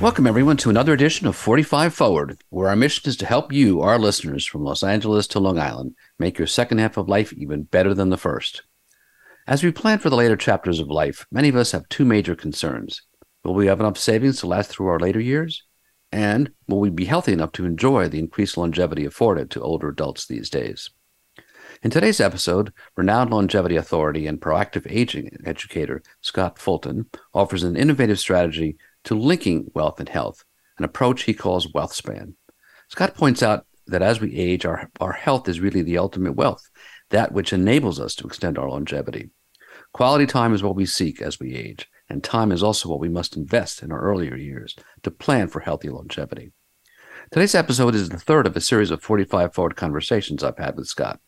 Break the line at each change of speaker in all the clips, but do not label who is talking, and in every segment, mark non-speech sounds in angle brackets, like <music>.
Welcome, everyone, to another edition of 45 Forward, where our mission is to help you, our listeners from Los Angeles to Long Island, make your second half of life even better than the first. As we plan for the later chapters of life, many of us have two major concerns. Will we have enough savings to last through our later years? And will we be healthy enough to enjoy the increased longevity afforded to older adults these days? In today's episode, renowned longevity authority and proactive aging educator Scott Fulton offers an innovative strategy to linking wealth and health, an approach he calls wealth span. Scott points out that as we age, our, our health is really the ultimate wealth, that which enables us to extend our longevity. Quality time is what we seek as we age, and time is also what we must invest in our earlier years to plan for healthy longevity. Today's episode is the third of a series of 45 forward conversations I've had with Scott,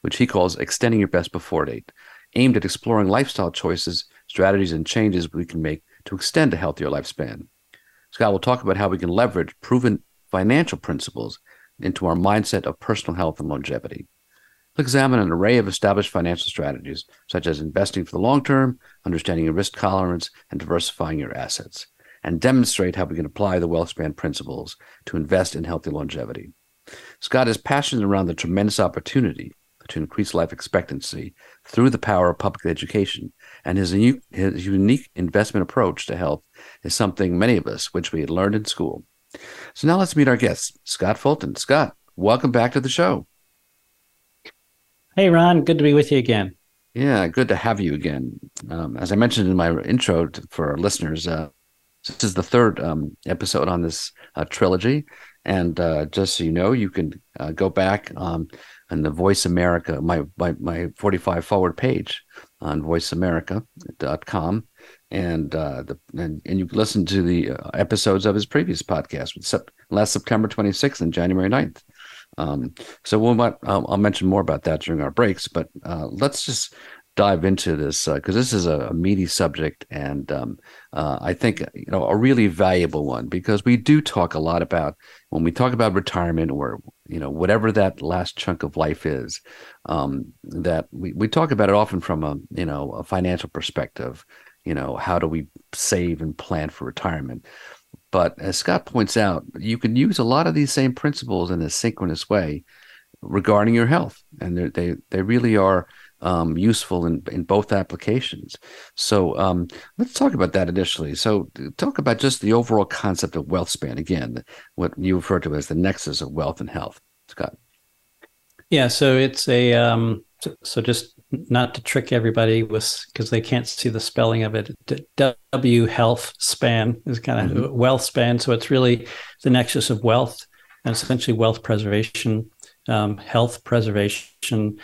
which he calls Extending Your Best Before Date, aimed at exploring lifestyle choices, strategies, and changes we can make to extend a healthier lifespan. Scott will talk about how we can leverage proven financial principles into our mindset of personal health and longevity. He'll examine an array of established financial strategies, such as investing for the long term, understanding your risk tolerance, and diversifying your assets, and demonstrate how we can apply the WealthSpan principles to invest in healthy longevity. Scott is passionate around the tremendous opportunity to increase life expectancy through the power of public education. And his, unique, his unique investment approach to health is something many of us wish we had learned in school. So now let's meet our guest, Scott Fulton. Scott, welcome back to the show.
Hey, Ron, good to be with you again.
Yeah, good to have you again. Um, as I mentioned in my intro to, for our listeners, uh, this is the third um, episode on this uh, trilogy. And uh, just so you know, you can uh, go back um, on the Voice America, my, my, my 45 forward page on voiceamerica.com. And, uh, the, and, and you listen to the uh, episodes of his previous podcast with sep- last September 26th and January 9th. Um, so we'll, I'll, I'll, mention more about that during our breaks, but uh, let's just dive into this because uh, this is a, a, meaty subject and um, uh, I think you know a really valuable one because we do talk a lot about when we talk about retirement or you know whatever that last chunk of life is um, that we, we talk about it often from a you know a financial perspective you know how do we save and plan for retirement? But as Scott points out you can use a lot of these same principles in a synchronous way regarding your health and they they really are um, useful in, in both applications. So um, let's talk about that initially. So talk about just the overall concept of wealth span again, what you refer to as the nexus of wealth and health. Scott.
Yeah, so it's a um, so, just not to trick everybody with because they can't see the spelling of it. W health span is kind of mm-hmm. wealth span. So it's really the nexus of wealth and essentially wealth preservation, um, health preservation,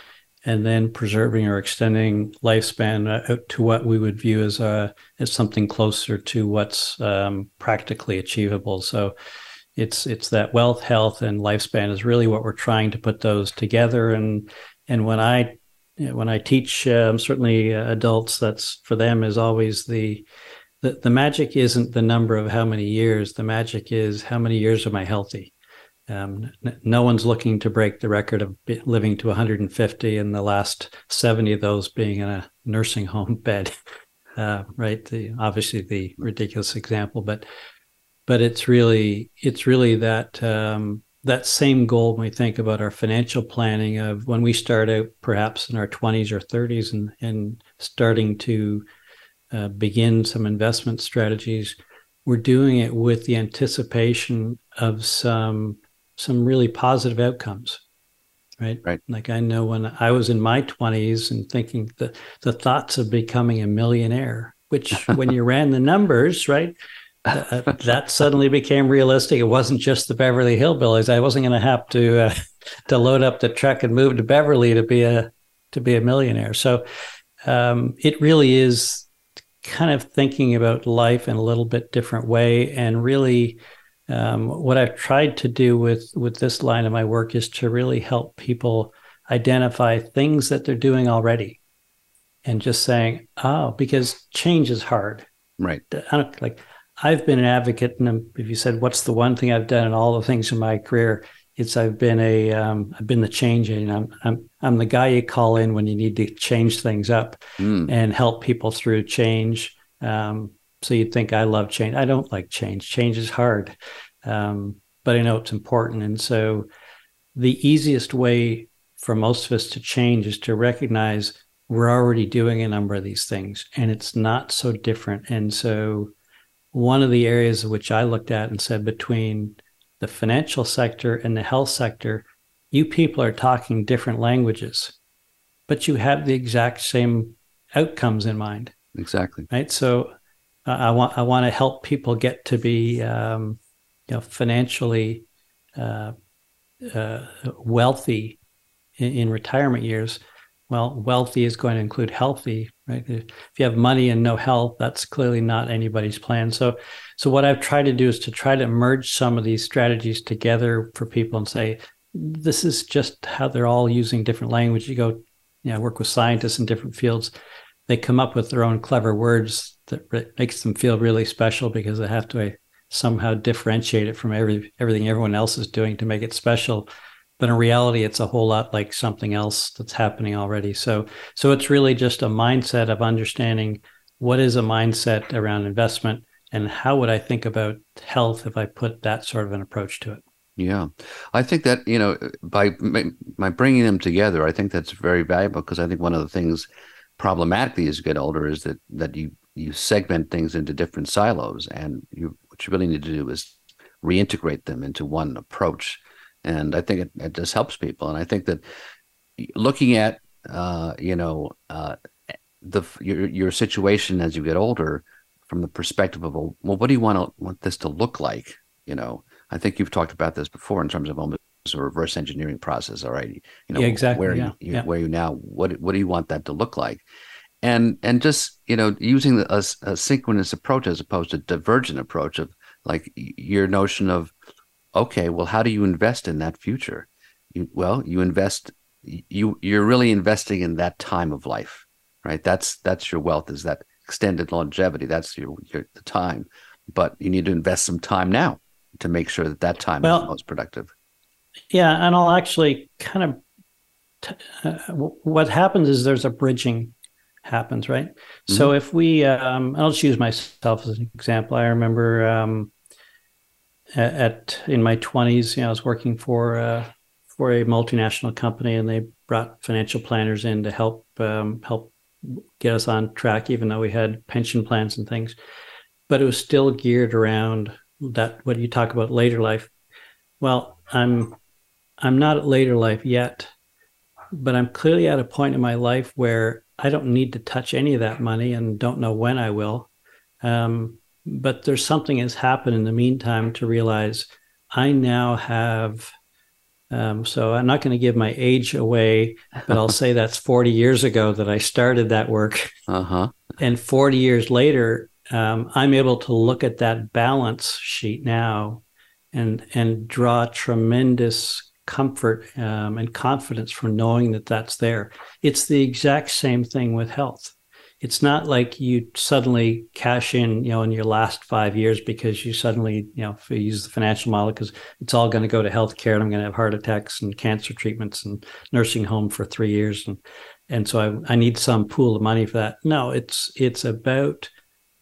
and then preserving or extending lifespan uh, to what we would view as a uh, as something closer to what's um, practically achievable. So it's it's that wealth, health, and lifespan is really what we're trying to put those together. And and when I when I teach um, certainly uh, adults, that's for them is always the, the the magic isn't the number of how many years. The magic is how many years am I healthy um, no one's looking to break the record of living to 150 and the last 70 of those being in a nursing <laughs> home bed. Uh, right. The, obviously the ridiculous example, but, but it's really, it's really that, um, that same goal when we think about our financial planning of when we start out perhaps in our 20s or 30s and, and starting to uh, begin some investment strategies, we're doing it with the anticipation of some some really positive outcomes right?
Right.
Like i know when i was in my 20s and thinking the the thoughts of becoming a millionaire which <laughs> when you ran the numbers right uh, that suddenly became realistic. It wasn't just the beverly hillbillies. I wasn't going to have to uh, to load up the truck and move to beverly to be a to be a millionaire. So um, it really is kind of thinking about life in a little bit different way and really um, what I've tried to do with with this line of my work is to really help people identify things that they're doing already and just saying, oh, because change is hard.
Right.
I don't like I've been an advocate, and if you said what's the one thing I've done in all the things in my career, it's I've been a um, I've been the change agent. I'm I'm I'm the guy you call in when you need to change things up mm. and help people through change. Um, so you'd think I love change. I don't like change. Change is hard, um, but I know it's important. And so the easiest way for most of us to change is to recognize we're already doing a number of these things, and it's not so different. And so one of the areas which I looked at and said between the financial sector and the health sector, you people are talking different languages, but you have the exact same outcomes in mind.
Exactly.
Right. So I want I want to help people get to be um, you know financially uh, uh, wealthy in, in retirement years well, wealthy is going to include healthy, right? If you have money and no health, that's clearly not anybody's plan. So, so what I've tried to do is to try to merge some of these strategies together for people and say, this is just how they're all using different language. You go, you know, work with scientists in different fields. They come up with their own clever words that makes them feel really special because they have to somehow differentiate it from every everything everyone else is doing to make it special. But in reality it's a whole lot like something else that's happening already. So so it's really just a mindset of understanding what is a mindset around investment and how would i think about health if i put that sort of an approach to it.
Yeah. I think that you know by by bringing them together i think that's very valuable because i think one of the things problematically as you get older is that that you you segment things into different silos and you what you really need to do is reintegrate them into one approach and I think it, it just helps people. And I think that looking at uh, you know uh, the your your situation as you get older from the perspective of well, what do you want to want this to look like? You know, I think you've talked about this before in terms of almost a reverse engineering process. All right, you know,
yeah, exactly.
Where
yeah.
you,
yeah.
where you now? What what do you want that to look like? And and just you know using a, a synchronous approach as opposed to divergent approach of like your notion of okay, well, how do you invest in that future? You, well, you invest. You you're really investing in that time of life, right? That's that's your wealth. Is that extended longevity? That's your, your the time, but you need to invest some time now to make sure that that time well, is most productive.
Yeah, and I'll actually kind of t- uh, what happens is there's a bridging happens, right? Mm-hmm. So if we, um, I'll just use myself as an example. I remember um, at, in my 20s, you know, I was working for uh, for a multinational company, and they brought financial planners in to help um, help get us on track, even though we had pension plans and things. But it was still geared around that what you talk about later life. Well, I'm I'm not at later life yet, but I'm clearly at a point in my life where I don't need to touch any of that money and don't know when I will. Um, but there's something has happened in the meantime to realize I now have. Um, so I'm not going to give my age away, but I'll say that's <laughs> 40 years ago that I started that work.
Uh-huh.
And 40 years later, um, I'm able to look at that balance sheet now and and draw tremendous comfort um, and confidence from knowing that that's there. It's the exact same thing with health it's not like you suddenly cash in, you know, in your last five years because you suddenly, you know, you use the financial model because it's all going to go to healthcare and I'm going to have heart attacks and cancer treatments and nursing home for three years and and so I, I need some pool of money for that. No, it's it's about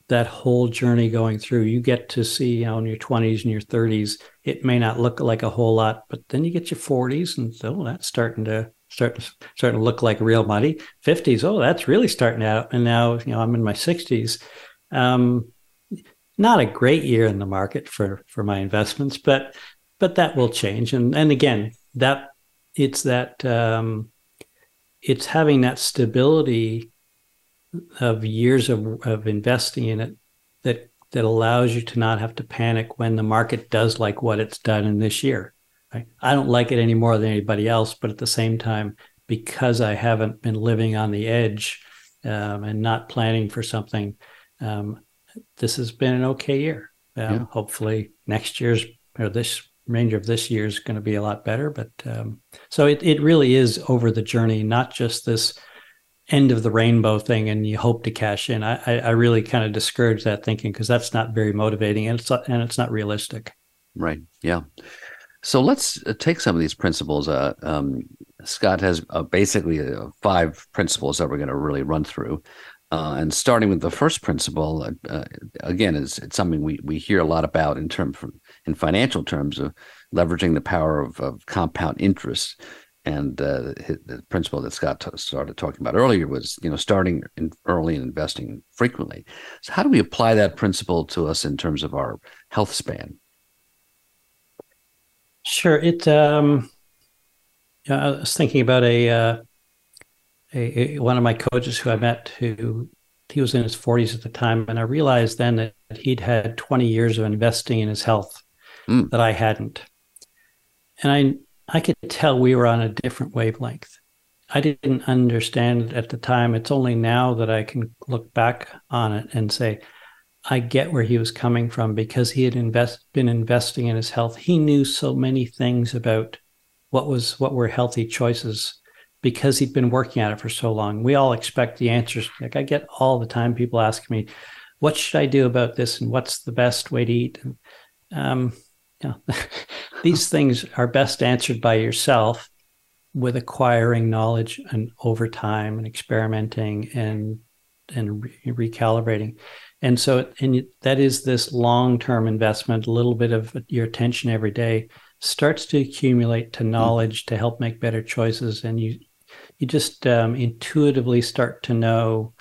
that whole journey going through. You get to see, you know, in your 20s and your 30s, it may not look like a whole lot, but then you get your 40s and so oh, that's starting to starting starting to look like real money. Fifties, oh, that's really starting out. And now, you know, I'm in my sixties. Um, not a great year in the market for for my investments, but but that will change. And and again, that it's that um, it's having that stability of years of of investing in it that that allows you to not have to panic when the market does like what it's done in this year. Right? I don't like it any more than anybody else, but at the same time, because I haven't been living on the edge um, and not planning for something, um, this has been an okay year. Um, yeah. Hopefully, next year's or this remainder of this year is going to be a lot better. But um, so it, it really is over the journey, not just this end of the rainbow thing and you hope to cash in. I, I really kind of discourage that thinking because that's not very motivating and it's not, and it's not realistic.
Right. Yeah. So let's uh, take some of these principles. Uh, um, Scott has uh, basically uh, five principles that we're going to really run through. Uh, and starting with the first principle, uh, again, is it's something we, we hear a lot about in terms in financial terms of leveraging the power of, of compound interest. And uh, the principle that Scott t- started talking about earlier was, you know, starting in early and investing frequently. So, how do we apply that principle to us in terms of our health span?
Sure. It. Um, I was thinking about a uh, a, a, one of my coaches who I met who he was in his 40s at the time, and I realized then that he'd had 20 years of investing in his health mm. that I hadn't, and I I could tell we were on a different wavelength. I didn't understand it at the time. It's only now that I can look back on it and say, I get where he was coming from because he had invest, been investing in his health. He knew so many things about what was what were healthy choices because he'd been working at it for so long. We all expect the answers. Like I get all the time people ask me, "What should I do about this?" and "What's the best way to eat?" And, um, know, these things are best answered by yourself with acquiring knowledge and over time and experimenting and and re- recalibrating. And so, and that is this long term investment. A little bit of your attention every day starts to accumulate to knowledge to help make better choices, and you you just um, intuitively start to know.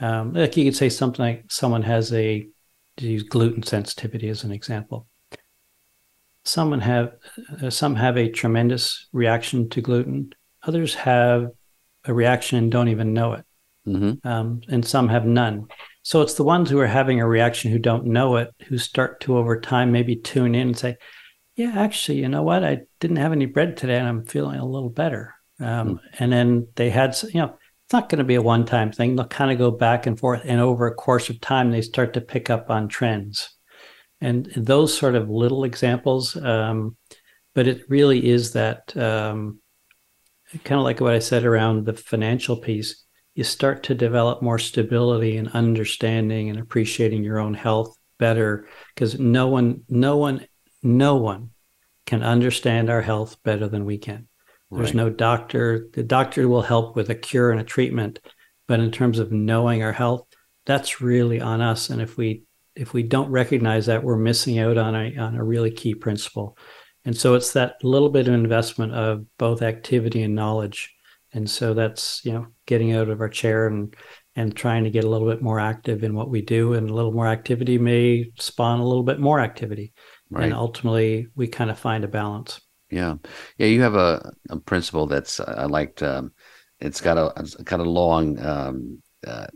Um, like you could say something like someone has a use gluten sensitivity as an example. Someone have uh, some have a tremendous reaction to gluten. Others have a reaction and don't even know it, mm-hmm. um, and some have none. So it's the ones who are having a reaction who don't know it who start to over time maybe tune in and say, "Yeah, actually, you know what? I didn't have any bread today, and I'm feeling a little better." Um, mm. And then they had, you know, it's not going to be a one time thing. They'll kind of go back and forth. And over a course of time, they start to pick up on trends. And those sort of little examples, um, but it really is that um, kind of like what I said around the financial piece. You start to develop more stability and understanding and appreciating your own health better because no one, no one, no one can understand our health better than we can. There's right. no doctor. The doctor will help with a cure and a treatment, but in terms of knowing our health, that's really on us. And if we if we don't recognize that, we're missing out on a on a really key principle. And so it's that little bit of investment of both activity and knowledge. And so that's you know getting out of our chair and and trying to get a little bit more active in what we do. And a little more activity may spawn a little bit more activity. Right. And ultimately, we kind of find a balance.
Yeah, yeah. You have a, a principle that's I liked. Um, it's got a, a kind of long um, uh,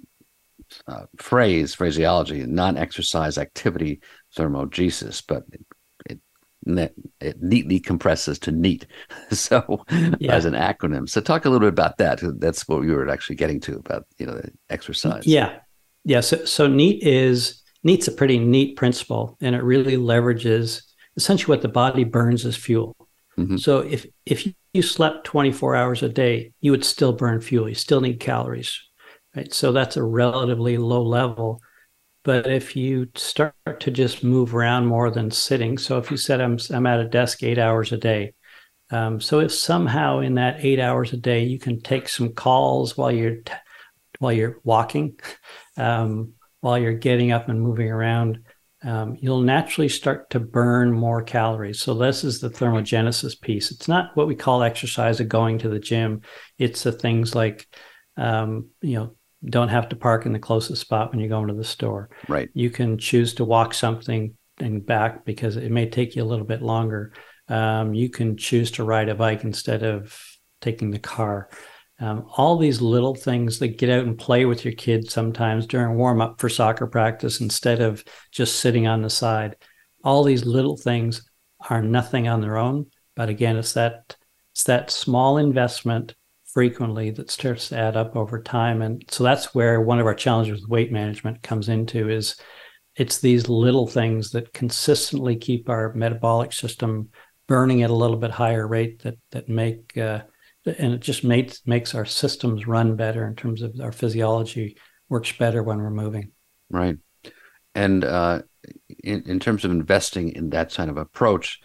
uh, phrase, phraseology, non-exercise activity thermogenesis, but it, it, it neatly compresses to NEAT. <laughs> so yeah. as an acronym. So talk a little bit about that. That's what you were actually getting to about you know exercise.
Yeah, yeah. So so NEAT is NEAT's a pretty neat principle, and it really leverages essentially what the body burns as fuel. Mm-hmm. So if if you slept 24 hours a day, you would still burn fuel. You still need calories, right? So that's a relatively low level. But if you start to just move around more than sitting, so if you said I'm I'm at a desk eight hours a day, um, so if somehow in that eight hours a day you can take some calls while you're t- while you're walking, <laughs> um, while you're getting up and moving around, um, you'll naturally start to burn more calories. So this is the thermogenesis piece. It's not what we call exercise or going to the gym. It's the things like, um, you know, don't have to park in the closest spot when you're going to the store.
Right.
You can choose to walk something and back because it may take you a little bit longer. Um, you can choose to ride a bike instead of taking the car. Um, all these little things that get out and play with your kids sometimes during warm up for soccer practice instead of just sitting on the side. All these little things are nothing on their own, but again, it's that it's that small investment frequently that starts to add up over time, and so that's where one of our challenges with weight management comes into is it's these little things that consistently keep our metabolic system burning at a little bit higher rate that that make uh, and it just makes makes our systems run better in terms of our physiology works better when we're moving.
Right, and uh, in in terms of investing in that kind of approach,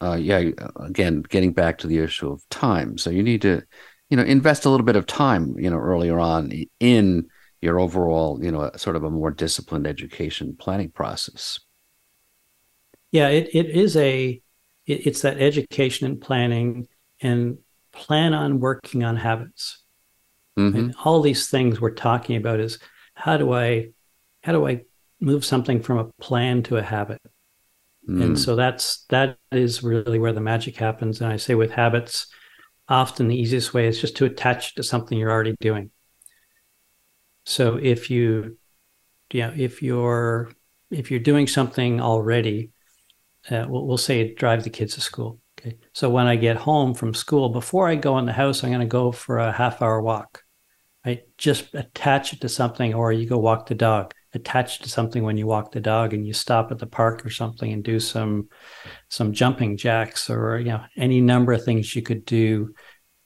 uh, yeah, again, getting back to the issue of time. So you need to, you know, invest a little bit of time, you know, earlier on in your overall, you know, sort of a more disciplined education planning process.
Yeah, it, it is a, it, it's that education and planning and plan on working on habits. Mm-hmm. And all these things we're talking about is how do I, how do I move something from a plan to a habit? Mm. And so that's, that is really where the magic happens. And I say with habits, often the easiest way is just to attach to something you're already doing. So if you, yeah, if you're if you're doing something already, uh, we'll, we'll say drive the kids to school. Okay. So when I get home from school, before I go in the house, I'm going to go for a half hour walk. Right. Just attach it to something, or you go walk the dog. Attach it to something when you walk the dog, and you stop at the park or something and do some some jumping jacks, or you know any number of things you could do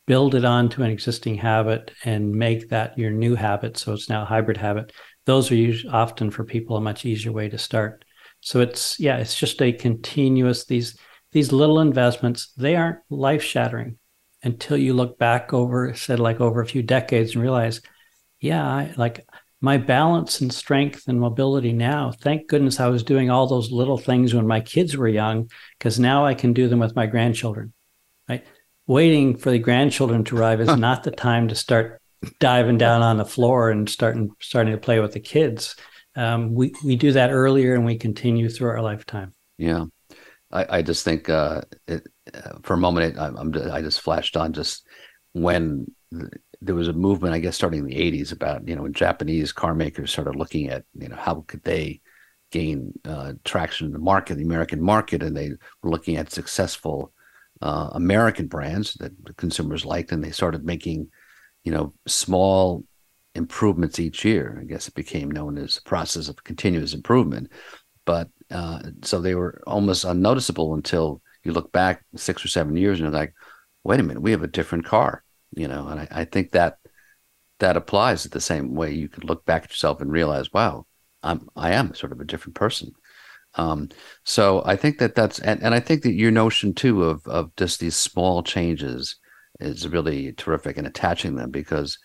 build it onto an existing habit and make that your new habit so it's now a hybrid habit. Those are usually often for people a much easier way to start. So it's yeah it's just a continuous these these little investments they aren't life shattering until you look back over said like over a few decades and realize yeah I, like my balance and strength and mobility now thank goodness i was doing all those little things when my kids were young because now i can do them with my grandchildren right waiting for the grandchildren to arrive is not the time to start diving down on the floor and starting starting to play with the kids. Um, we we do that earlier and we continue through our lifetime.
Yeah, I, I just think uh, it, uh, for a moment it, I'm, i just flashed on just when there was a movement, I guess, starting in the '80s about you know when Japanese car makers started looking at you know how could they gain uh, traction in the market, the American market, and they were looking at successful uh, American brands that consumers liked, and they started making, you know, small improvements each year. I guess it became known as the process of continuous improvement. But uh, so they were almost unnoticeable until you look back six or seven years and you're like, wait a minute, we have a different car, you know. And I, I think that that applies the same way. You can look back at yourself and realize, wow, I'm I am sort of a different person. Um, so I think that that's and, and I think that your notion too of of just these small changes is really terrific and attaching them because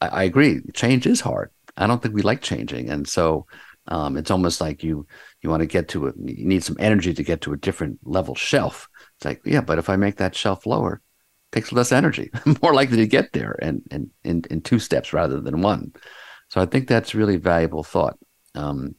I, I, agree change is hard. I don't think we like changing, and so um, it's almost like you you want to get to it. You need some energy to get to a different level shelf. It's like yeah, but if I make that shelf lower, takes less energy. <laughs> More likely to get there, and and in in two steps rather than one. So I think that's really valuable thought. Um,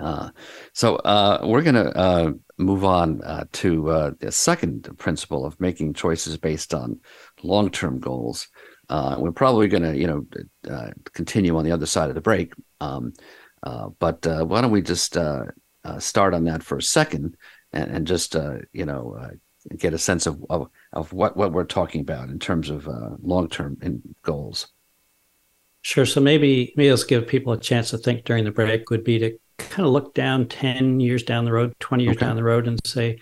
uh, so uh, we're going to uh, move on uh, to uh, the second principle of making choices based on long-term goals. Uh, we're probably going to, you know, continue on the other side of the break. Um, but why don't we just start on that for a second and, and just, you know, get a sense of, of, of what what we're talking about in terms of uh, long-term goals.
Sure. So maybe maybe let's give people a chance to think during the break. Would be to kind of look down 10 years down the road 20 years okay. down the road and say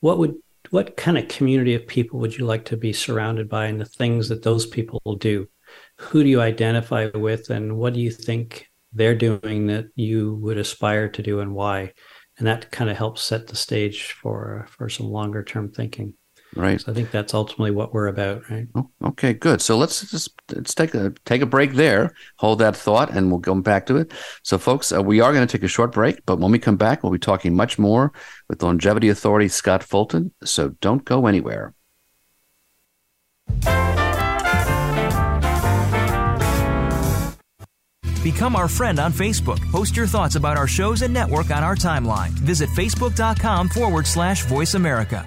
what would what kind of community of people would you like to be surrounded by and the things that those people will do who do you identify with and what do you think they're doing that you would aspire to do and why and that kind of helps set the stage for for some longer term thinking
Right.
So I think that's ultimately what we're about, right?
Oh, okay, good. So let's just let's take a take a break there. Hold that thought, and we'll come back to it. So, folks, uh, we are going to take a short break, but when we come back, we'll be talking much more with Longevity Authority Scott Fulton. So don't go anywhere.
Become our friend on Facebook. Post your thoughts about our shows and network on our timeline. Visit facebook.com forward slash voice America.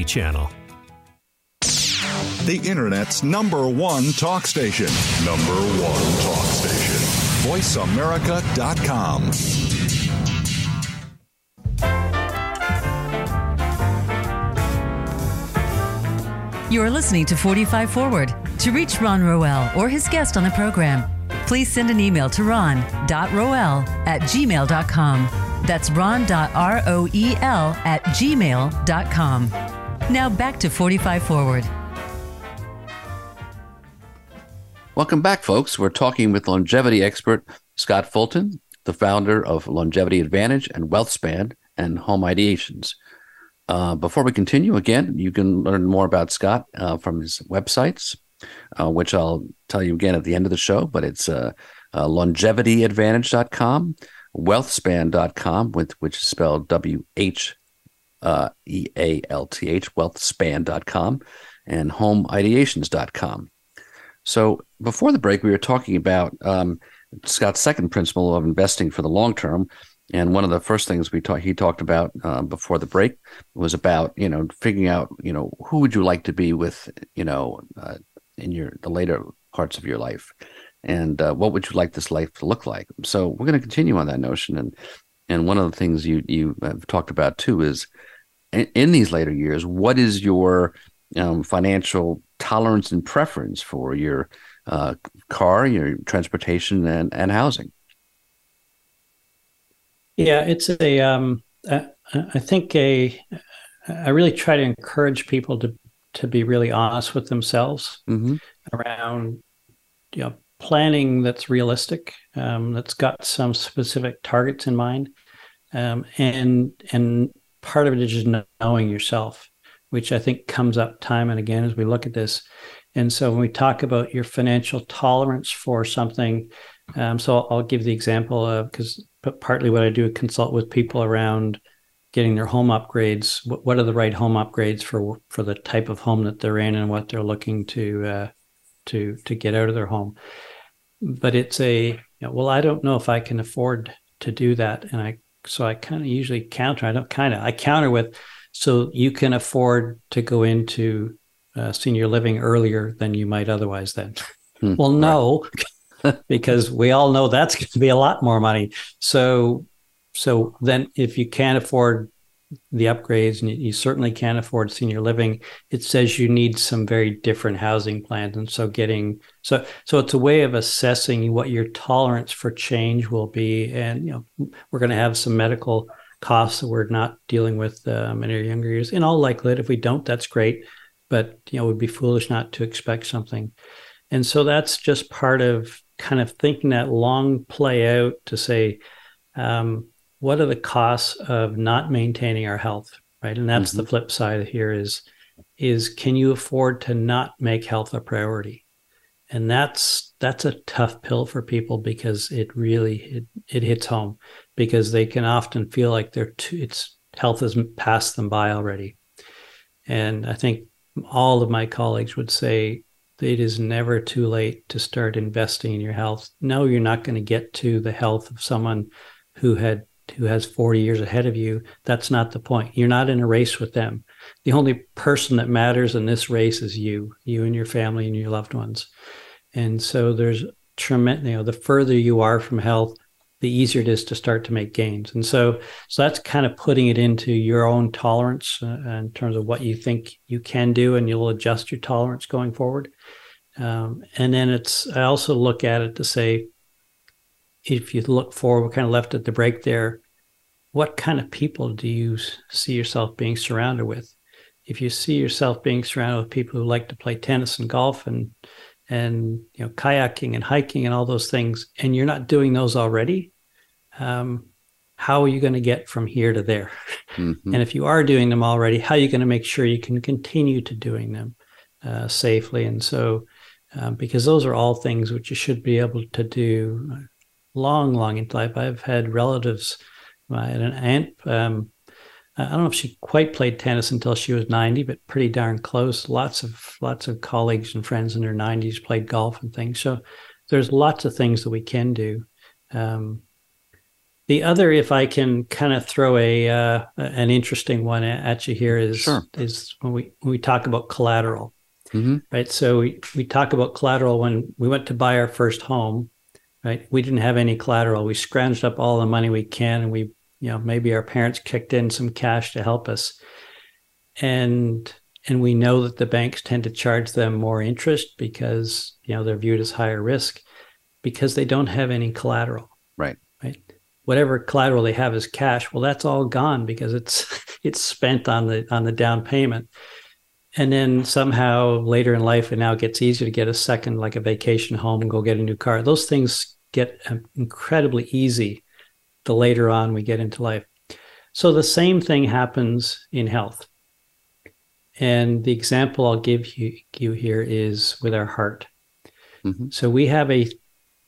Channel.
The Internet's number one talk station. Number one talk station. VoiceAmerica.com.
You are listening to 45 Forward. To reach Ron Roel or his guest on the program, please send an email to ron.roel at gmail.com. That's ron.roel at gmail.com. Now back to 45 Forward.
Welcome back, folks. We're talking with longevity expert Scott Fulton, the founder of Longevity Advantage and WealthSpan and Home Ideations. Uh, before we continue, again, you can learn more about Scott uh, from his websites, uh, which I'll tell you again at the end of the show, but it's uh, uh, longevityadvantage.com, wealthspan.com, with, which is spelled W H uh, E A L T H, wealthspan.com, and homeideations.com. So before the break, we were talking about um, Scott's second principle of investing for the long term, and one of the first things we talked he talked about uh, before the break was about you know figuring out you know who would you like to be with you know uh, in your the later parts of your life, and uh, what would you like this life to look like. So we're going to continue on that notion, and and one of the things you you have talked about too is in, in these later years, what is your um, financial tolerance and preference for your uh, car, your transportation, and, and housing.
Yeah, it's a. Um, I, I think a. I really try to encourage people to to be really honest with themselves
mm-hmm.
around, you know, planning that's realistic, um, that's got some specific targets in mind, um, and and part of it is just knowing yourself, which I think comes up time and again as we look at this. And so when we talk about your financial tolerance for something, um, so I'll, give the example of because partly what I do consult with people around getting their home upgrades. What, what, are the right home upgrades for for the type of home that they're in and what they're looking to uh, to to get out of their home? But it's a you know, well, I don't know if I can afford to do that, and I so I kind of usually counter. I don't kind of I counter with so you can afford to go into uh, senior living earlier than you might otherwise then. Hmm, well, no, <laughs> because we all know that's going to be a lot more money. So, so then if you can't afford the upgrades and you certainly can't afford senior living it says you need some very different housing plans. And so getting so so it's a way of assessing what your tolerance for change will be. And you know we're going to have some medical costs that we're not dealing with um, in our younger years. In all likelihood if we don't that's great. But you know, we'd be foolish not to expect something. And so that's just part of kind of thinking that long play out to say, um, what are the costs of not maintaining our health, right? And that's mm-hmm. the flip side here is is can you afford to not make health a priority? And that's that's a tough pill for people because it really it, it hits home because they can often feel like they're too it's health has passed them by already. And I think all of my colleagues would say it is never too late to start investing in your health. No, you're not going to get to the health of someone who had who has 40 years ahead of you. That's not the point. You're not in a race with them. The only person that matters in this race is you, you and your family and your loved ones. And so there's tremendous, you know, the further you are from health, the easier it is to start to make gains. And so, so that's kind of putting it into your own tolerance uh, in terms of what you think you can do, and you'll adjust your tolerance going forward. Um, and then it's, I also look at it to say, if you look forward, we kind of left at the break there. What kind of people do you see yourself being surrounded with? If you see yourself being surrounded with people who like to play tennis and golf and and you know kayaking and hiking and all those things and you're not doing those already um, how are you going to get from here to there mm-hmm. <laughs> and if you are doing them already how are you going to make sure you can continue to doing them uh, safely and so um, because those are all things which you should be able to do long long into life i've had relatives I had an aunt um, I don't know if she quite played tennis until she was 90, but pretty darn close. Lots of lots of colleagues and friends in their 90s played golf and things. So there's lots of things that we can do. Um, the other, if I can kind of throw a uh, an interesting one at you here, is
sure.
is when we when we talk about collateral,
mm-hmm.
right? So we we talk about collateral when we went to buy our first home, right? We didn't have any collateral. We scrounged up all the money we can, and we you know maybe our parents kicked in some cash to help us. And and we know that the banks tend to charge them more interest because you know they're viewed as higher risk because they don't have any collateral.
Right.
Right? Whatever collateral they have is cash well that's all gone because it's <laughs> it's spent on the on the down payment and then somehow later in life it now it gets easier to get a second like a vacation home and go get a new car those things get um, incredibly easy the later on we get into life. So the same thing happens in health. And the example I'll give you, you here is with our heart. Mm-hmm. So we have a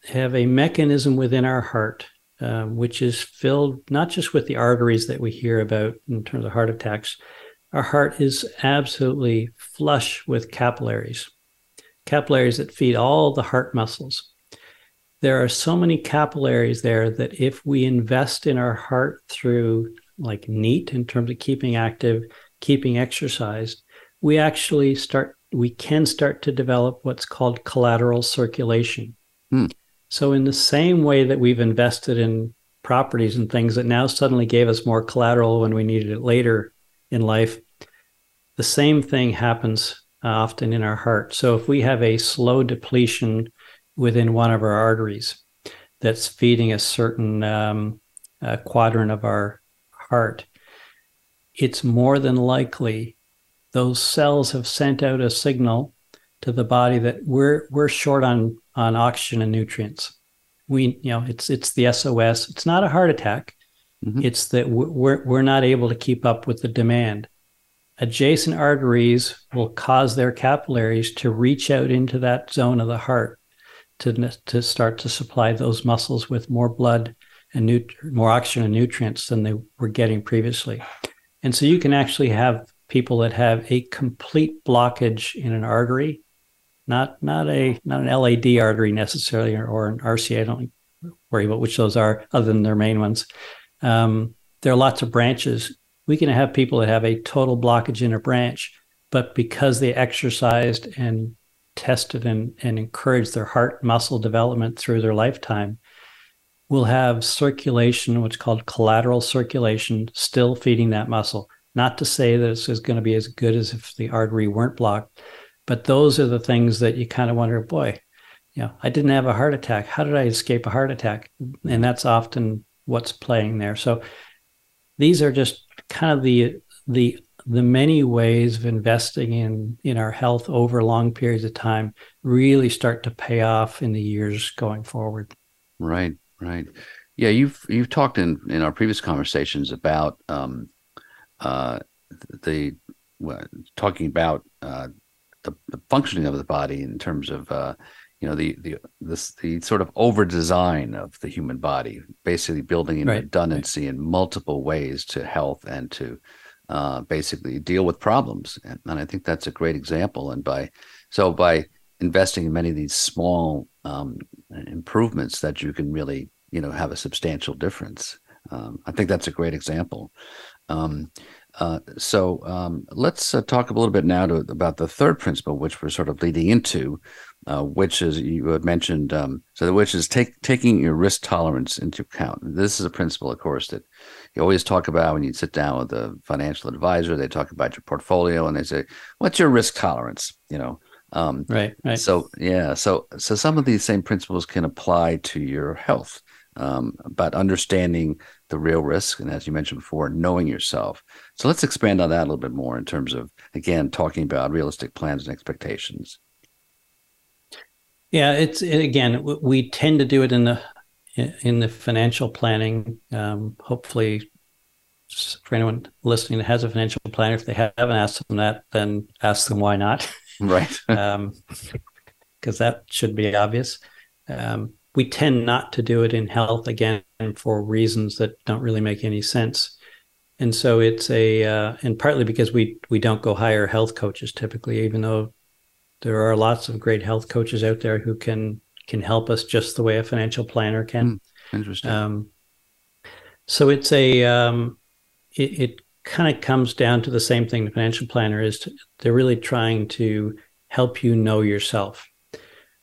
have a mechanism within our heart uh, which is filled not just with the arteries that we hear about in terms of heart attacks. Our heart is absolutely flush with capillaries, capillaries that feed all the heart muscles there are so many capillaries there that if we invest in our heart through like NEAT in terms of keeping active, keeping exercised, we actually start, we can start to develop what's called collateral circulation.
Hmm.
So, in the same way that we've invested in properties and things that now suddenly gave us more collateral when we needed it later in life, the same thing happens uh, often in our heart. So, if we have a slow depletion within one of our arteries that's feeding a certain um, uh, quadrant of our heart, it's more than likely those cells have sent out a signal to the body that we're we're short on on oxygen and nutrients. We you know it's it's the SOS. It's not a heart attack. Mm-hmm. It's that we're we're not able to keep up with the demand. Adjacent arteries will cause their capillaries to reach out into that zone of the heart to, to start to supply those muscles with more blood and nut- more oxygen and nutrients than they were getting previously. And so you can actually have people that have a complete blockage in an artery, not not a not an LAD artery necessarily or, or an RCA. I don't worry about which those are, other than their main ones. Um, there are lots of branches. We can have people that have a total blockage in a branch, but because they exercised and tested and, and encouraged their heart muscle development through their lifetime will have circulation, what's called collateral circulation, still feeding that muscle. Not to say that it's going to be as good as if the artery weren't blocked, but those are the things that you kind of wonder, boy, you know, I didn't have a heart attack. How did I escape a heart attack? And that's often what's playing there. So these are just kind of the the the many ways of investing in in our health over long periods of time really start to pay off in the years going forward.
Right, right. Yeah, you've you've talked in in our previous conversations about um, uh, the well, talking about uh, the, the, functioning of the body in terms of uh, you know the the this the sort of over design of the human body, basically building in right, redundancy in multiple ways to health and to uh, basically deal with problems. And, and, I think that's a great example. And by so by investing in many of these small um, improvements, that you can really you know have a substantial difference. Um, I think that's a great example. Um, uh, so um, let's uh, talk a little bit now to, about the third principle, which we're sort of leading into, uh, which is you had mentioned. Um, so, the which is take, taking your risk tolerance into account. This is a principle, of course, that you always talk about when you sit down with a financial advisor. They talk about your portfolio and they say, "What's your risk tolerance?" You know.
Um, right. Right.
So yeah. So so some of these same principles can apply to your health um, but understanding the real risk and as you mentioned before knowing yourself so let's expand on that a little bit more in terms of again talking about realistic plans and expectations
Yeah, it's it, again we tend to do it in the in the financial planning. Um, hopefully, for anyone listening that has a financial planner, if they haven't asked them that, then ask them why not.
Right. <laughs>
um, because that should be obvious. Um, we tend not to do it in health again for reasons that don't really make any sense. And so it's a, uh, and partly because we we don't go hire health coaches typically, even though there are lots of great health coaches out there who can can help us just the way a financial planner can.
Mm, interesting. Um,
so it's a um, it, it kind of comes down to the same thing the financial planner is. To, they're really trying to help you know yourself,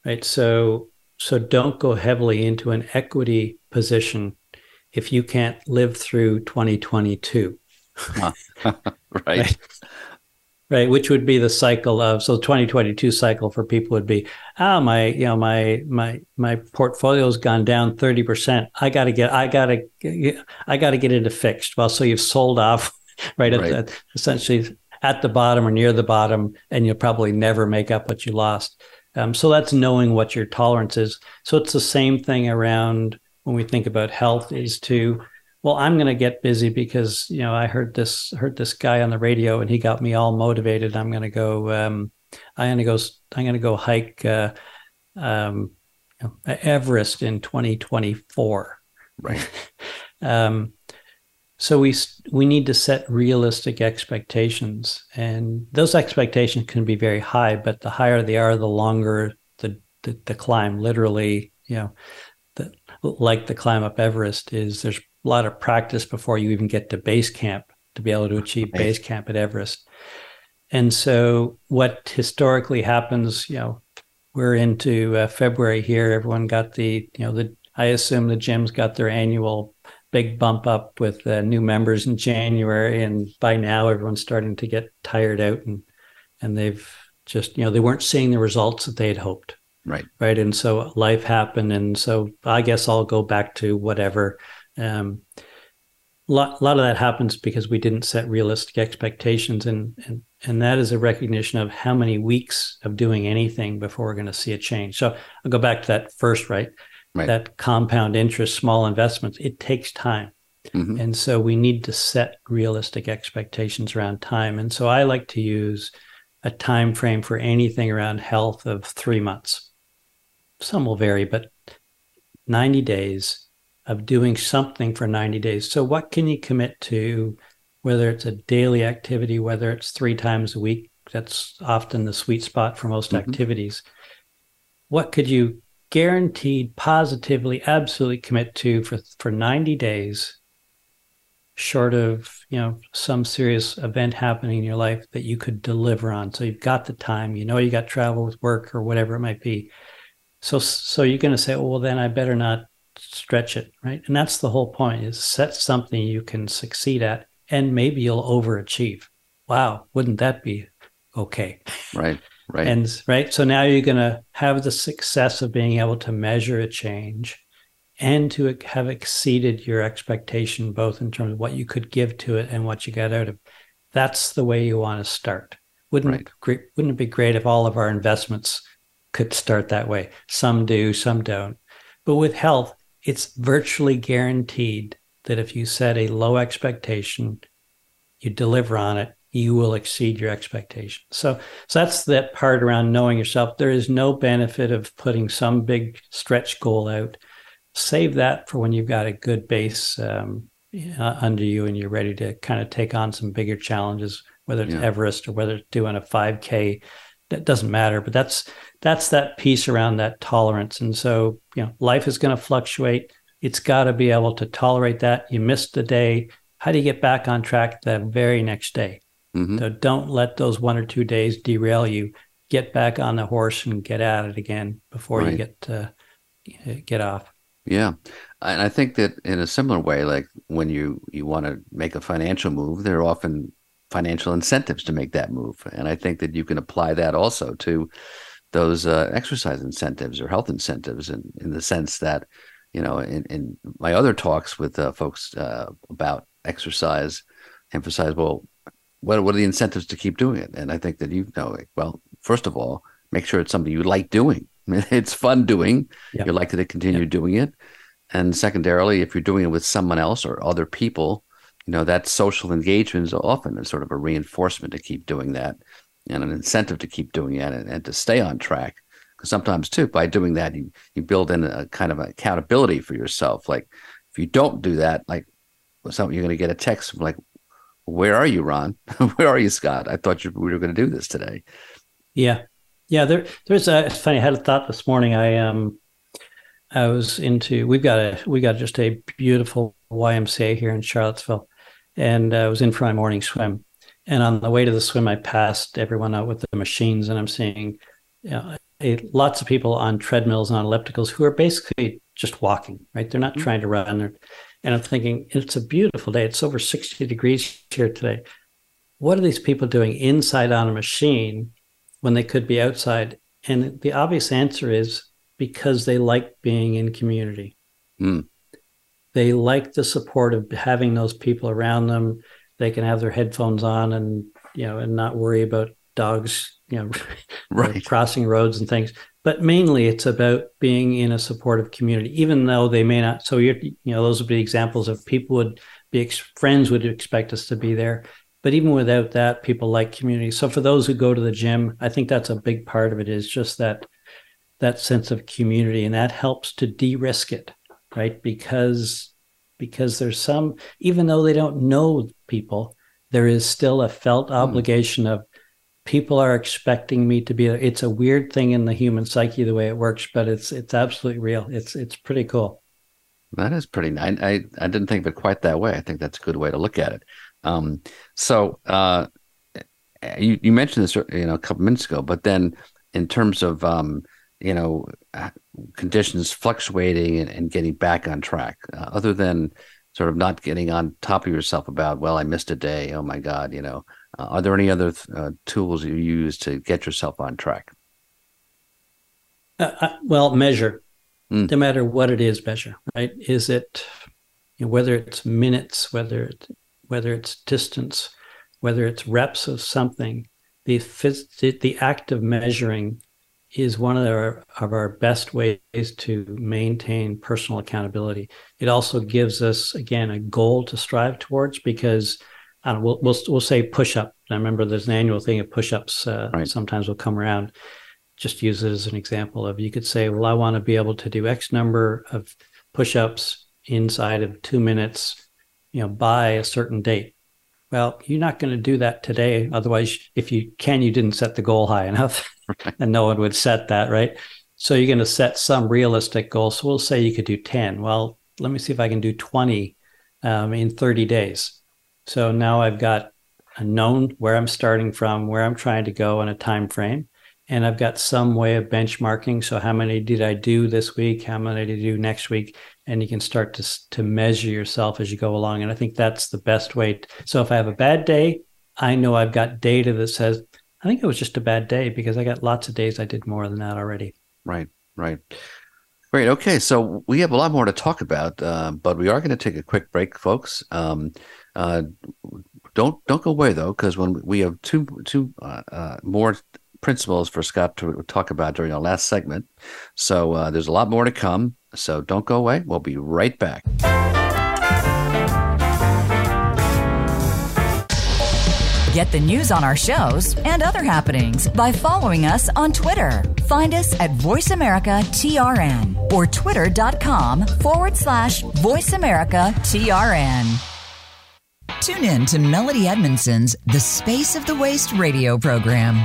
right? So so don't go heavily into an equity position if you can't live through 2022. <laughs>
right. <laughs> right
right which would be the cycle of so 2022 cycle for people would be oh my you know my my my portfolio's gone down 30% i got to get i got to i got to get into fixed. Well so you've sold off right, <laughs> right. At the, essentially at the bottom or near the bottom and you'll probably never make up what you lost. Um, so that's knowing what your tolerance is. So it's the same thing around when we think about health is to well i'm going to get busy because you know i heard this heard this guy on the radio and he got me all motivated. I'm going to go um, i'm going to go i'm going to go hike uh, um, everest in 2024
right. <laughs>
Um, so we we need to set realistic expectations and those expectations can be very high but the higher they are the longer the the, the climb. Literally you know the, like the climb up everest is there's lot of practice before you even get to base camp to be able to achieve base camp at Everest. And so, what historically happens, you know, we're into uh, February here. Everyone got the, you know, the I assume the gyms got their annual big bump up with uh, new members in January, and by now everyone's starting to get tired out, and and they've just, you know, they weren't seeing the results that they had hoped.
Right.
Right. And so life happened, and so I guess I'll go back to whatever um, a lot, a lot of that happens because we didn't set realistic expectations, and and and that is a recognition of how many weeks of doing anything before we're going to see a change. So I'll go back to that first, right?
Right.
That compound interest, small investments, it takes time. Mm-hmm. And so we need to set realistic expectations around time. And so I like to use a time frame for anything around health of three months. Some will vary, but 90 days of doing something for 90 days. So, what can you commit to, whether it's a daily activity, whether it's three times a week? That's often the sweet spot for most mm-hmm. activities. What could you guaranteed, positively, absolutely commit to for, for 90 days, short of you know some serious event happening in your life that you could deliver on? So you've got the time, you know you got travel with work or whatever it might be. So so you're going to say, oh, well, then I better not stretch it, right? And that's the whole point is set something you can succeed at and maybe you'll overachieve. Wow, wouldn't that be okay?
Right. Right.
And right. So now you're going to have the success of being able to measure a change and to have exceeded your expectation, both in terms of what you could give to it and what you got out of. That's the way you want to start. Wouldn't right. great, wouldn't it be great if all of our investments could start that way? Some do, some don't. But with health, it's virtually guaranteed that if you set a low expectation, you deliver on it, you will exceed your expectation. So, so that's that part around knowing yourself. There is no benefit of putting some big stretch goal out. Save that for when you've got a good base um, uh, under you and you're ready to kind of take on some bigger challenges, whether it's yeah. Everest or whether it's doing a 5K. That doesn't matter, but that's that's that piece around that tolerance. And so, you know, life is going to fluctuate. It's got to be able to tolerate that. You missed a day. How do you get back on track the very next day? Mm-hmm. So don't let those one or two days derail you. Get back on the horse and get at it again before right. you get uh, get off.
Yeah, and I think that in a similar way, like when you you want to make a financial move, there are often financial incentives to make that move, and I think that you can apply that also to those uh, exercise incentives or health incentives in, in the sense that, you know, in, in my other talks with uh, folks uh, about exercise, emphasize, well, what, what are the incentives to keep doing it? And I think that you know, well, first of all, make sure it's something you like doing, <laughs> it's fun doing.
Yep.
You're likely to continue
Yep.
doing it. And secondarily, if you're doing it with someone else or other people, you know, that social engagement is often a sort of a reinforcement to keep doing that and an incentive to keep doing it and, and to stay on track. Because sometimes too, by doing that, you, you build in a kind of accountability for yourself. Like if you don't do that, like something you're going to get a text from like, where are you, Ron? <laughs> where are you, Scott? I thought you, we were going to do this today.
Yeah, yeah. There, there's a. It's funny. I had a thought this morning. I um, I was into. We've got a. We got just a beautiful YMCA here in Charlottesville, and I was in for my morning swim. And on the way to the swim, I passed everyone out with the machines, and I'm seeing, you know, a, lots of people on treadmills and on ellipticals who are basically just walking. Right? They're not trying to run. And I'm thinking, it's a beautiful day. It's over 60 degrees here today. What are these people doing inside on a machine? when they could be outside? And the obvious answer is because they like being in community.
Mm.
They like the support of having those people around them. They can have their headphones on and you know and not worry about dogs, you know, <laughs>
Right.
crossing roads and things. But mainly, it's about being in a supportive community, even though they may not. So you're, you know, those would be examples of people would be friends would expect us to be there. But even without that, people like community. So for those who go to the gym, I think that's a big part of it. Is just that that sense of community, and that helps to de-risk it, right? Because because there's some, even though they don't know people, there is still a felt obligation of people are expecting me to be there. It's a weird thing in the human psyche the way it works, but it's it's absolutely real. It's it's pretty cool.
That is pretty nice. I, I didn't think of it quite that way. I think that's a good way to look at it. Um, so uh, you, you mentioned this you know a couple minutes ago, but then in terms of um, you know conditions fluctuating and, and getting back on track, uh, other than sort of not getting on top of yourself about well I missed a day, oh my god, you know, uh, are there any other uh, tools you use to get yourself on track?
Uh, uh, well, measure.
Mm.
No matter what it is, measure. Right? Is it you know, whether it's minutes, whether it, whether it's distance, whether it's reps of something? The phys- the act of measuring is one of our of our best ways to maintain personal accountability. It also gives us again a goal to strive towards because I don't know, we'll we'll, we'll say push up. I remember there's an annual thing of push ups. Uh,
Right.
Sometimes will come around. Just use it as an example of you could say, well, I want to be able to do X number of push ups inside of two minutes, you know, by a certain date. Well, you're not going to do that today. Otherwise, if you can, you didn't set the goal high enough, <laughs> and no one would set that, right? So you're going to set some realistic goal. So we'll say you could do 10. Well, let me see if I can do 20 um, in 30 days. So now I've got a known where I'm starting from, where I'm trying to go, and a time frame. And I've got some way of benchmarking. So how many did I do this week? How many did I do next week? And you can start to to measure yourself as you go along. And I think that's the best way. t- so if I have a bad day, I know I've got data that says I think it was just a bad day because I got lots of days I did more than that already.
Right, right. Great. Okay, so we have a lot more to talk about, uh, but we are going to take a quick break, folks. Um, uh, don't don't go away though, because when we have two two uh, uh, more principles for Scott to talk about during our last segment, so uh, there's a lot more to come. So don't go away. We'll be right back.
Get the news on our shows and other happenings by following us on Twitter. Find us at VoiceAmericaTRN or twitter.com forward slash VoiceAmericaTRN. Tune in to Melody Edmondson's The Space of the Waist radio program.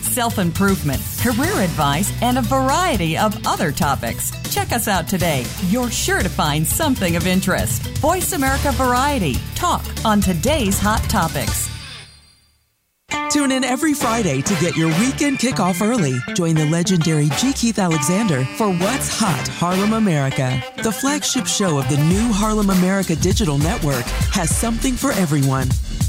self improvement, career advice, and a variety of other topics. Check us out today. You're sure to find something of interest. Voice America Variety. Talk on today's hot topics.
Tune in every Friday to get your weekend kickoff early. Join the legendary G. Keith Alexander for What's Hot Harlem America. The flagship show of the new Harlem America Digital Network has something for everyone.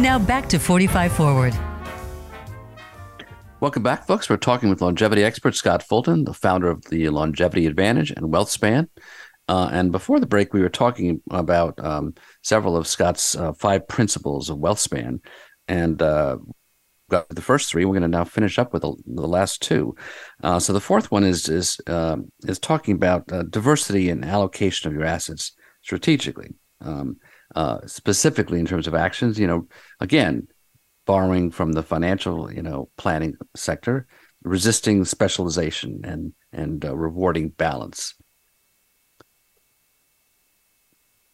Now back to 45 Forward.
Welcome back, folks. We're talking with longevity expert Scott Fulton, the founder of the Longevity Advantage and WealthSpan. Uh, and before the break, we were talking about um, several of Scott's uh, five principles of WealthSpan. And uh, got the first three. We're going to now finish up with the, last two. Uh, so the fourth one is is um is talking about uh, diversity and allocation of your assets strategically, um, uh, specifically in terms of actions. You know, again, borrowing from the financial you know planning sector, resisting specialization and and uh, rewarding balance.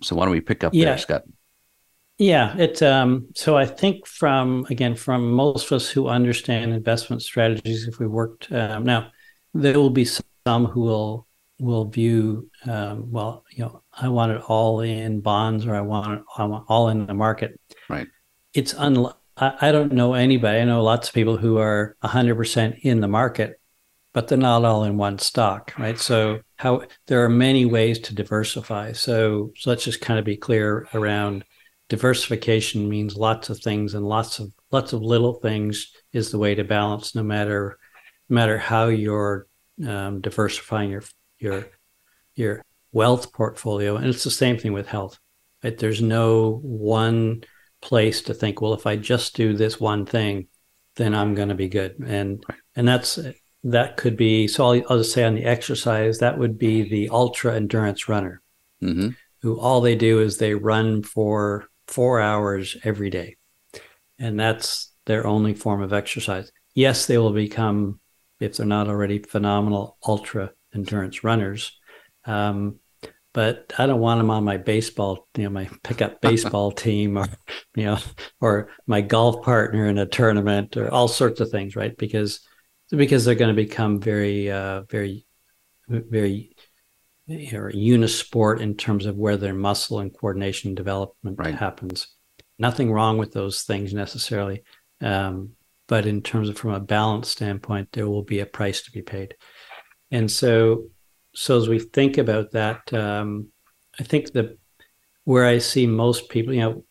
So why don't we pick up
Yeah.
there, Scott?
Yeah, it. Um, so I think from again from most of us who understand investment strategies, if we worked um, now, there will be some who will will view um, well, you know, I want it all in bonds or I want it I want all in the market.
Right.
It's un. I, I don't know anybody. I know lots of people who are hundred percent in the market, but they're not all in one stock, right? So how there are many ways to diversify. So, so let's just kind of be clear around diversification means lots of things and lots of lots of little things is the way to balance no matter no matter how you're um, diversifying your your your wealth portfolio and it's the same thing with health right there's no one place to think well if i just do this one thing then i'm going to be good and and that's that could be so I'll, I'll just say on the exercise that would be the ultra endurance runner
Mm-hmm.
who all they do is they run for four hours every day. And that's their only form of exercise. Yes, they will become, if they're not already phenomenal ultra endurance runners. Um, but I don't want them on my baseball, you know, my pickup <laughs> baseball team or, you know, or my golf partner in a tournament or all sorts of things, right? Because, because they're going to become very, uh, very, very or unisport in terms of where their muscle and coordination development happens. Nothing wrong with those things necessarily, um, but in terms of from a balance standpoint, there will be a price to be paid. And so, so as we think about that, um, I think the where I see most people, you know,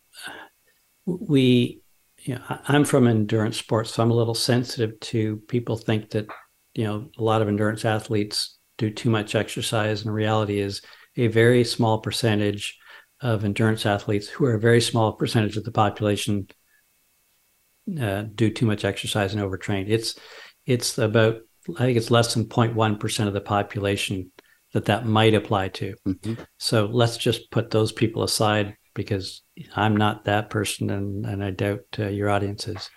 we, you know, I'm from endurance sports, so I'm a little sensitive to people think that, you know, a lot of endurance athletes do too much exercise. And reality is a very small percentage of endurance athletes who are a very small percentage of the population uh, do too much exercise and overtrain. It's it's about I think it's less than 0.1 percent of the population that that might apply to. So let's just put those people aside because I'm not that person, and and I doubt uh, your audience is.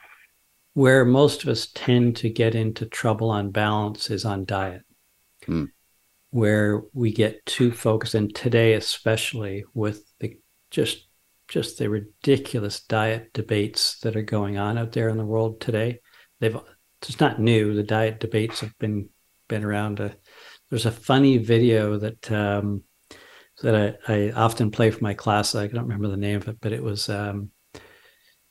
Where most of us tend to get into trouble on balance is on diet
Hmm.
where we get too focused and today especially with the just just the ridiculous diet debates that are going on out there in the world today they've it's not new. The diet debates have been been around. Uh, there's a funny video that um that I, I often play for my class. I don't remember the name of it but it was um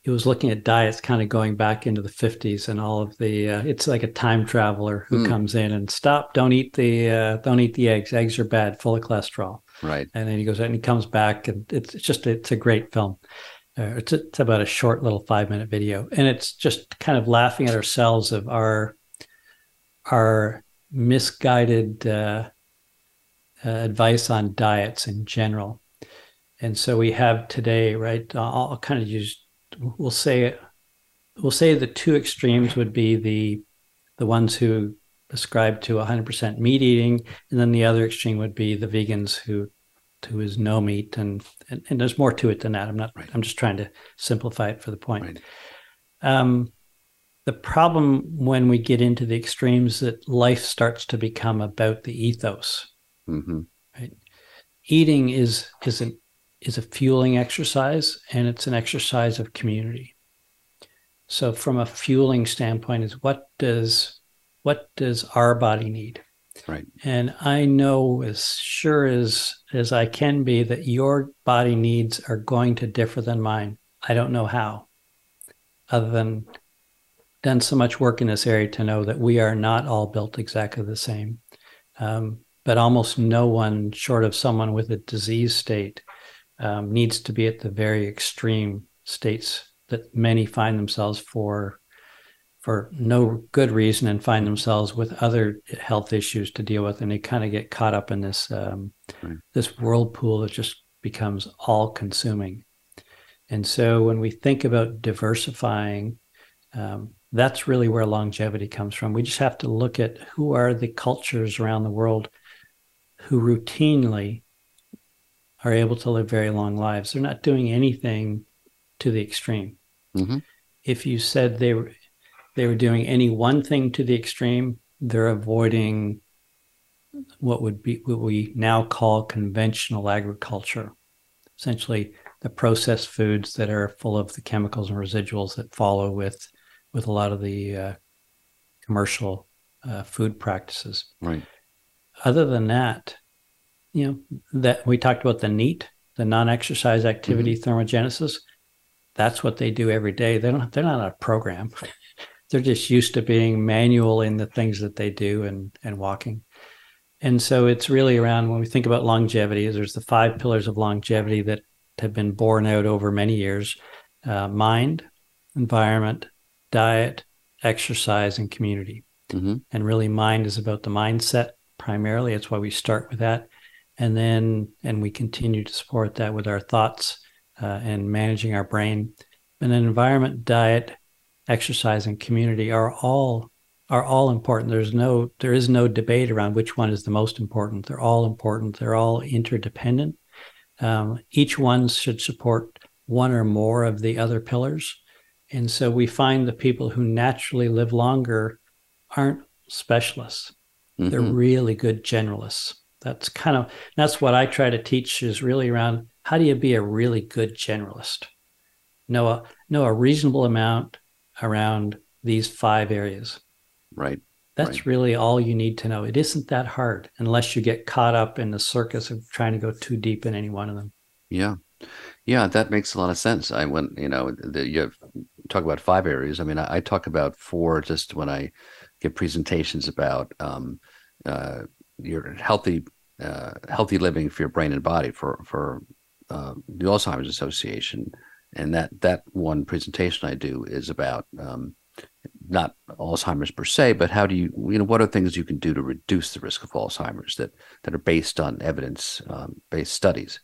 it was looking at diets kind of going back into the 50s and all of the uh, it's like a time traveler who
Hmm.
comes in and stop don't eat the uh, don't eat the eggs. Eggs are bad full of cholesterol.
Right.
and then he goes and he comes back and it's, it's just it's a great film it's, it's about a short little five minute video, and it's just kind of laughing at ourselves of our our misguided uh, uh, advice on diets in general. And so we have today, right? I'll, I'll kind of use. We'll say we'll say the two extremes would be the the ones who ascribe to 100% meat eating, and then the other extreme would be the vegans who who is no meat, and and, and there's more to it than that. I'm not. Right. I'm just trying to simplify it for the point. Right. Um, the problem when we get into the extremes that life starts to become about the ethos. Mm-hmm. Right, eating is is an is a fueling exercise, and it's an exercise of community. So, from a fueling standpoint, is what does what does our body need?
Right.
And I know as sure as as I can be that your body needs are going to differ than mine. I don't know how, other than done so much work in this area to know that we are not all built exactly the same. Um, but almost no one, short of someone with a disease state, um, needs to be at the very extreme states that many find themselves for for no good reason and find themselves with other health issues to deal with and they kind of get caught up in this um, right. this whirlpool that just becomes all consuming and so when we think about diversifying um, that's really where longevity comes from we just have to look at who are the cultures around the world who routinely are able to live very long lives they're not doing anything to the extreme. Mm-hmm. If you said they were they were doing any one thing to the extreme, they're avoiding what would be what we now call conventional agriculture, essentially the processed foods that are full of the chemicals and residuals that follow with with a lot of the uh, commercial uh, food practices.
Right.
Other than that, you know that we talked about the NEAT, the non-exercise activity mm-hmm. thermogenesis that's what they do every day. They don't they're not a program. <laughs> they're just used to being manual in the things that they do and and walking. And so it's really around when we think about longevity, there's the five pillars of longevity that have been borne out over many years uh, mind, environment, diet, exercise, and community. Mm-hmm. And really, mind is about the mindset primarily. It's why we start with that. And then, and we continue to support that with our thoughts uh, and managing our brain. And then environment, diet, exercise, and community are all are all important. There's no there is no debate around which one is the most important. They're all important. They're all interdependent. Um, each one should support one or more of the other pillars. And so we find the people who naturally live longer aren't specialists. Mm-hmm. They're really good generalists. That's kind of that's what I try to teach is really around how do you be a really good generalist? Know a, know a reasonable amount around these five areas.
Right.
That's
right.
really all you need to know. It isn't that hard unless you get caught up in the circus of trying to go too deep in any one of them.
Yeah. Yeah, that makes a lot of sense. I went, you know, the, you have, talk about five areas. I mean, I, I, talk about four just when I give presentations about um, uh, your healthy, uh, healthy living for your brain and body for for uh, the Alzheimer's Association, and that that one presentation I do is about um, not Alzheimer's per se, but how do you you know what are things you can do to reduce the risk of Alzheimer's that that are based on evidence um, based studies.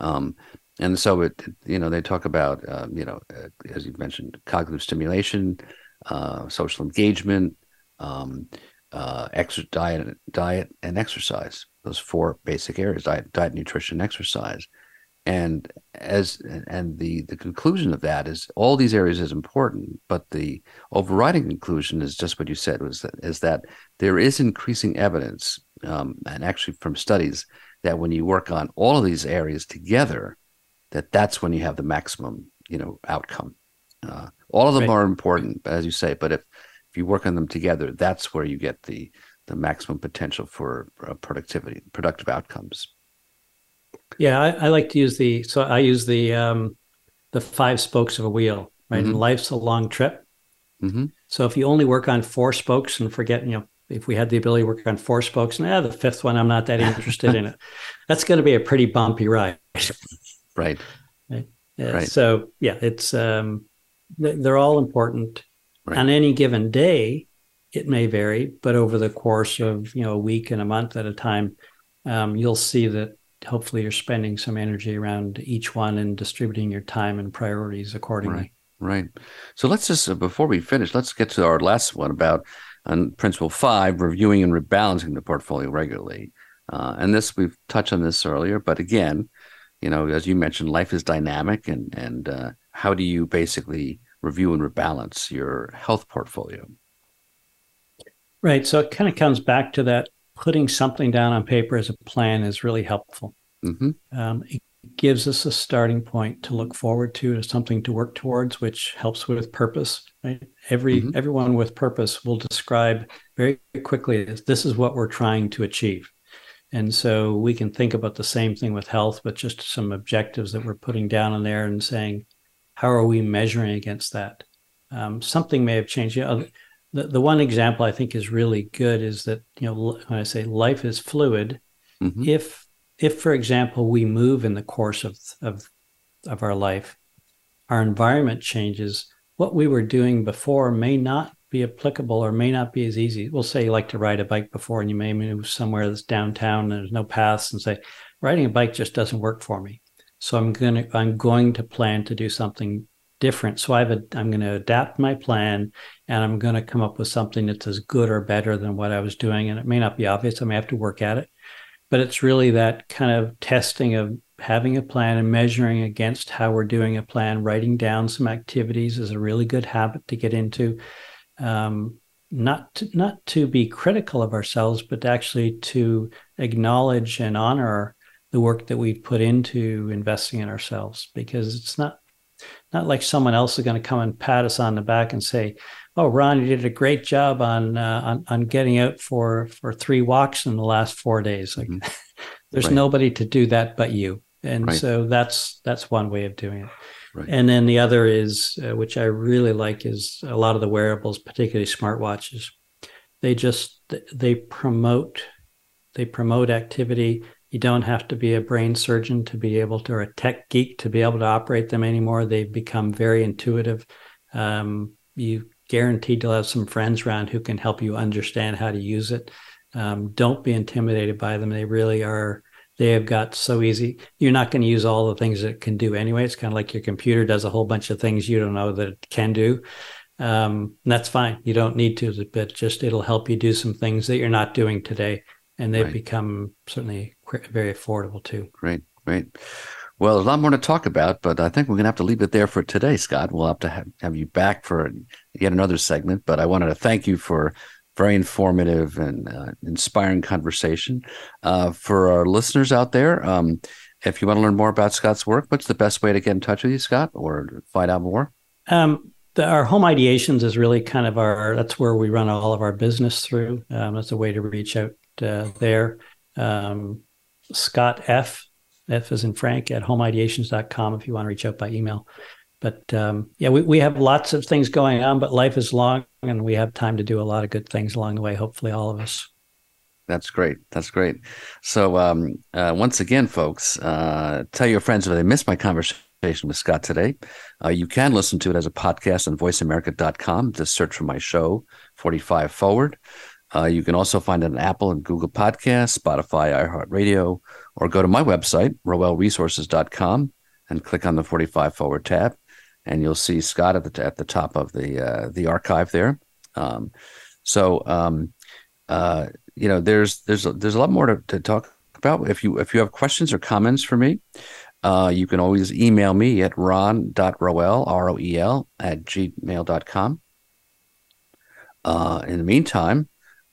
Um, and so it, you know, they talk about, um, you know, uh, as you mentioned, cognitive stimulation, uh, social engagement, um, uh, exercise, diet, diet, and exercise. Those four basic areas: diet, diet, nutrition, exercise and as and the the conclusion of that is all these areas is important but the overriding conclusion is just what you said was that is that there is increasing evidence um, and actually from studies that when you work on all of these areas together that that's when you have the maximum you know outcome uh, all of them right. are important as you say but if if you work on them together that's where you get the the maximum potential for uh, productivity productive outcomes
yeah, I, I, like to use the so I use the um, the five spokes of a wheel. Right, mm-hmm. and life's a long trip. Mm-hmm. So if you only work on four spokes and forget, you know, if we had the ability to work on four spokes, and ah, the fifth one, I'm not that interested in it. <laughs> That's going to be a pretty bumpy ride.
right.
right. Uh,
Right.
So yeah, it's um, they're all important.
Right.
On any given day, it may vary, but over the course of you know a week and a month at a time, um, you'll see that hopefully you're spending some energy around each one and distributing your time and priorities accordingly.
Right. Right. So let's just, uh, before we finish, let's get to our last one about on principle five, reviewing and rebalancing the portfolio regularly. Uh, and this, we've touched on this earlier, but again, you know, as you mentioned, life is dynamic and, and uh, how do you basically review and rebalance your health portfolio?
Right. So it kind of comes back to that putting something down on paper as a plan is really helpful.
Mm-hmm.
Um, it gives us a starting point to look forward to, to something to work towards, which helps with purpose. Right? Every
Mhm.
everyone with purpose will describe very quickly this, this is what we're trying to achieve. And so we can think about the same thing with health, but just some objectives that we're putting down in there and saying, how are we measuring against that? Um, something may have changed. You know, the, the one example I think is really good is that, you know, when I say life is fluid,
Mhm.
if if for example we move in the course of of of our life our environment changes what we were doing before may not be applicable or may not be as easy we'll say you like to ride a bike before and you may move somewhere that's downtown and there's no paths and say riding a bike just doesn't work for me so i'm going to i'm going to plan to do something different. So i've a, i'm going to adapt my plan and i'm going to come up with something that's as good or better than what i was doing and it may not be obvious i may have to work at it. But it's really that kind of testing of having a plan and measuring against how we're doing a plan writing down some activities is a really good habit to get into um, not to, not to be critical of ourselves but actually to acknowledge and honor the work that we've put into investing in ourselves because it's not not like someone else is going to come and pat us on the back and say oh ron you did a great job on uh, on, on getting out for for three walks in the last four days like <laughs> there's
Right.
nobody to do that but you and
Right.
so that's that's one way of doing it
Right.
and then the other is uh, which i really like is a lot of the wearables particularly smartwatches they just they promote they promote activity you don't have to be a brain surgeon to be able to or a tech geek to be able to operate them anymore. They've become very intuitive. Um, you guaranteed to have some friends around who can help you understand how to use it. Um, don't be intimidated by them. They really are they have got so easy. You're not going to use all the things that it can do anyway. It's kind of like your computer does a whole bunch of things you don't know that it can do. Um, and that's fine. You don't need to but just it'll help you do some things that you're not doing today and they've
Right.
become certainly very affordable too
Great, great. Well, there's a lot more to talk about, but I think we're going to have to leave it there for today, Scott. We'll have to have, have you back for yet another segment, but I wanted to thank you for very informative and uh, inspiring conversation. Uh, for our listeners out there, um, if you want to learn more about Scott's work, what's the best way to get in touch with you, Scott, or find out more?
Um, the, our home ideations is really kind of our that's where we run all of our business through. Um, that's a way to reach out uh, there. Um, Scott F. F is in Frank at homeideations.com if you want to reach out by email. But um, yeah, we, we have lots of things going on, but life is long and we have time to do a lot of good things along the way, hopefully, all of us.
That's great. That's great. So, um, uh, once again, folks, uh, tell your friends if they missed my conversation with Scott today. Uh, you can listen to it as a podcast on voiceamerica.com. Just search for my show, 45 Forward. Uh, you can also find it on Apple and Google Podcasts, Spotify, iHeartRadio, or go to my website, roelresources.com, and click on the 45 Forward tab. And you'll see Scott at the, at the top of the, uh, the archive there. Um, so, um, uh, you know, there's there's a, there's a lot more to, to talk about. If you if you have questions or comments for me, uh, you can always email me at ron.roel, R O E L, at gmail.com. Uh, in the meantime,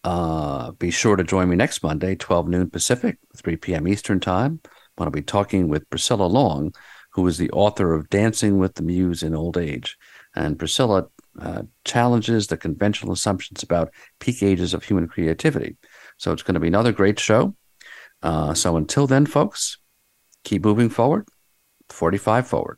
uh, be sure to join me next Monday, 12 noon Pacific, 3 p.m. Eastern Time, when I'll be talking with Priscilla Long, who is the author of Dancing with the Muse in Old Age. And Priscilla uh, challenges the conventional assumptions about peak ages of human creativity. So it's going to be another great show. Uh, so until then, folks, keep moving forward, 45 forward.